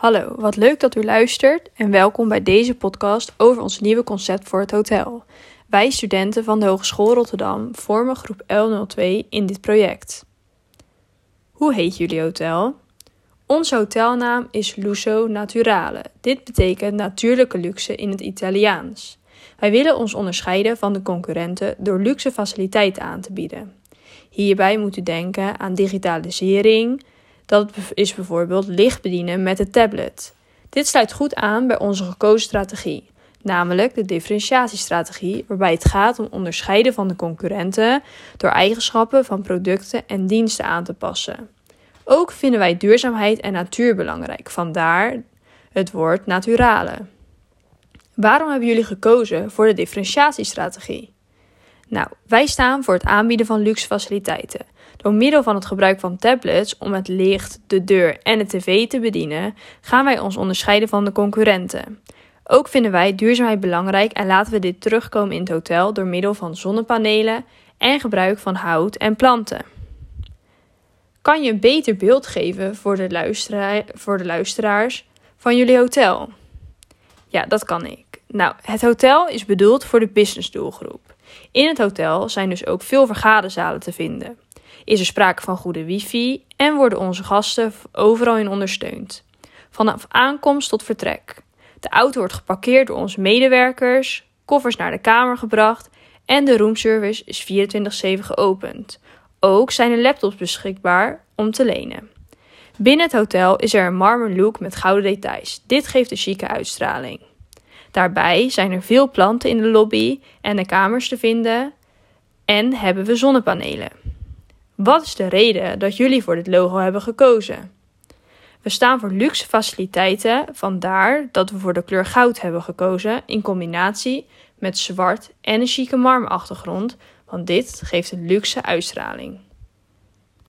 Hallo, wat leuk dat u luistert en welkom bij deze podcast over ons nieuwe concept voor het hotel. Wij studenten van de Hogeschool Rotterdam vormen groep L02 in dit project. Hoe heet jullie hotel? Onze hotelnaam is Lusso Naturale. Dit betekent natuurlijke luxe in het Italiaans. Wij willen ons onderscheiden van de concurrenten door luxe faciliteiten aan te bieden. Hierbij moet u denken aan digitalisering, dat is bijvoorbeeld licht bedienen met de tablet. Dit sluit goed aan bij onze gekozen strategie, namelijk de differentiatiestrategie, waarbij het gaat om onderscheiden van de concurrenten door eigenschappen van producten en diensten aan te passen. Ook vinden wij duurzaamheid en natuur belangrijk, vandaar het woord naturale. Waarom hebben jullie gekozen voor de differentiatiestrategie? Nou, wij staan voor het aanbieden van luxe faciliteiten. Door middel van het gebruik van tablets om het licht, de deur en de tv te bedienen, gaan wij ons onderscheiden van de concurrenten. Ook vinden wij duurzaamheid belangrijk en laten we dit terugkomen in het hotel door middel van zonnepanelen en gebruik van hout en planten. Kan je een beter beeld geven voor de, voor de luisteraars van jullie hotel? Ja, dat kan ik. Nou, het hotel is bedoeld voor de businessdoelgroep. In het hotel zijn dus ook veel vergaderzalen te vinden. Is er sprake van goede wifi en worden onze gasten overal in ondersteund. Vanaf aankomst tot vertrek. De auto wordt geparkeerd door onze medewerkers, koffers naar de kamer gebracht en de roomservice is 24/7 geopend. Ook zijn er laptops beschikbaar om te lenen. Binnen het hotel is er een marmer look met gouden details. Dit geeft een chique uitstraling. Daarbij zijn er veel planten in de lobby en de kamers te vinden en hebben we zonnepanelen. Wat is de reden dat jullie voor dit logo hebben gekozen? We staan voor luxe faciliteiten, vandaar dat we voor de kleur goud hebben gekozen in combinatie met zwart en een chique marmerachtergrond, want dit geeft een luxe uitstraling.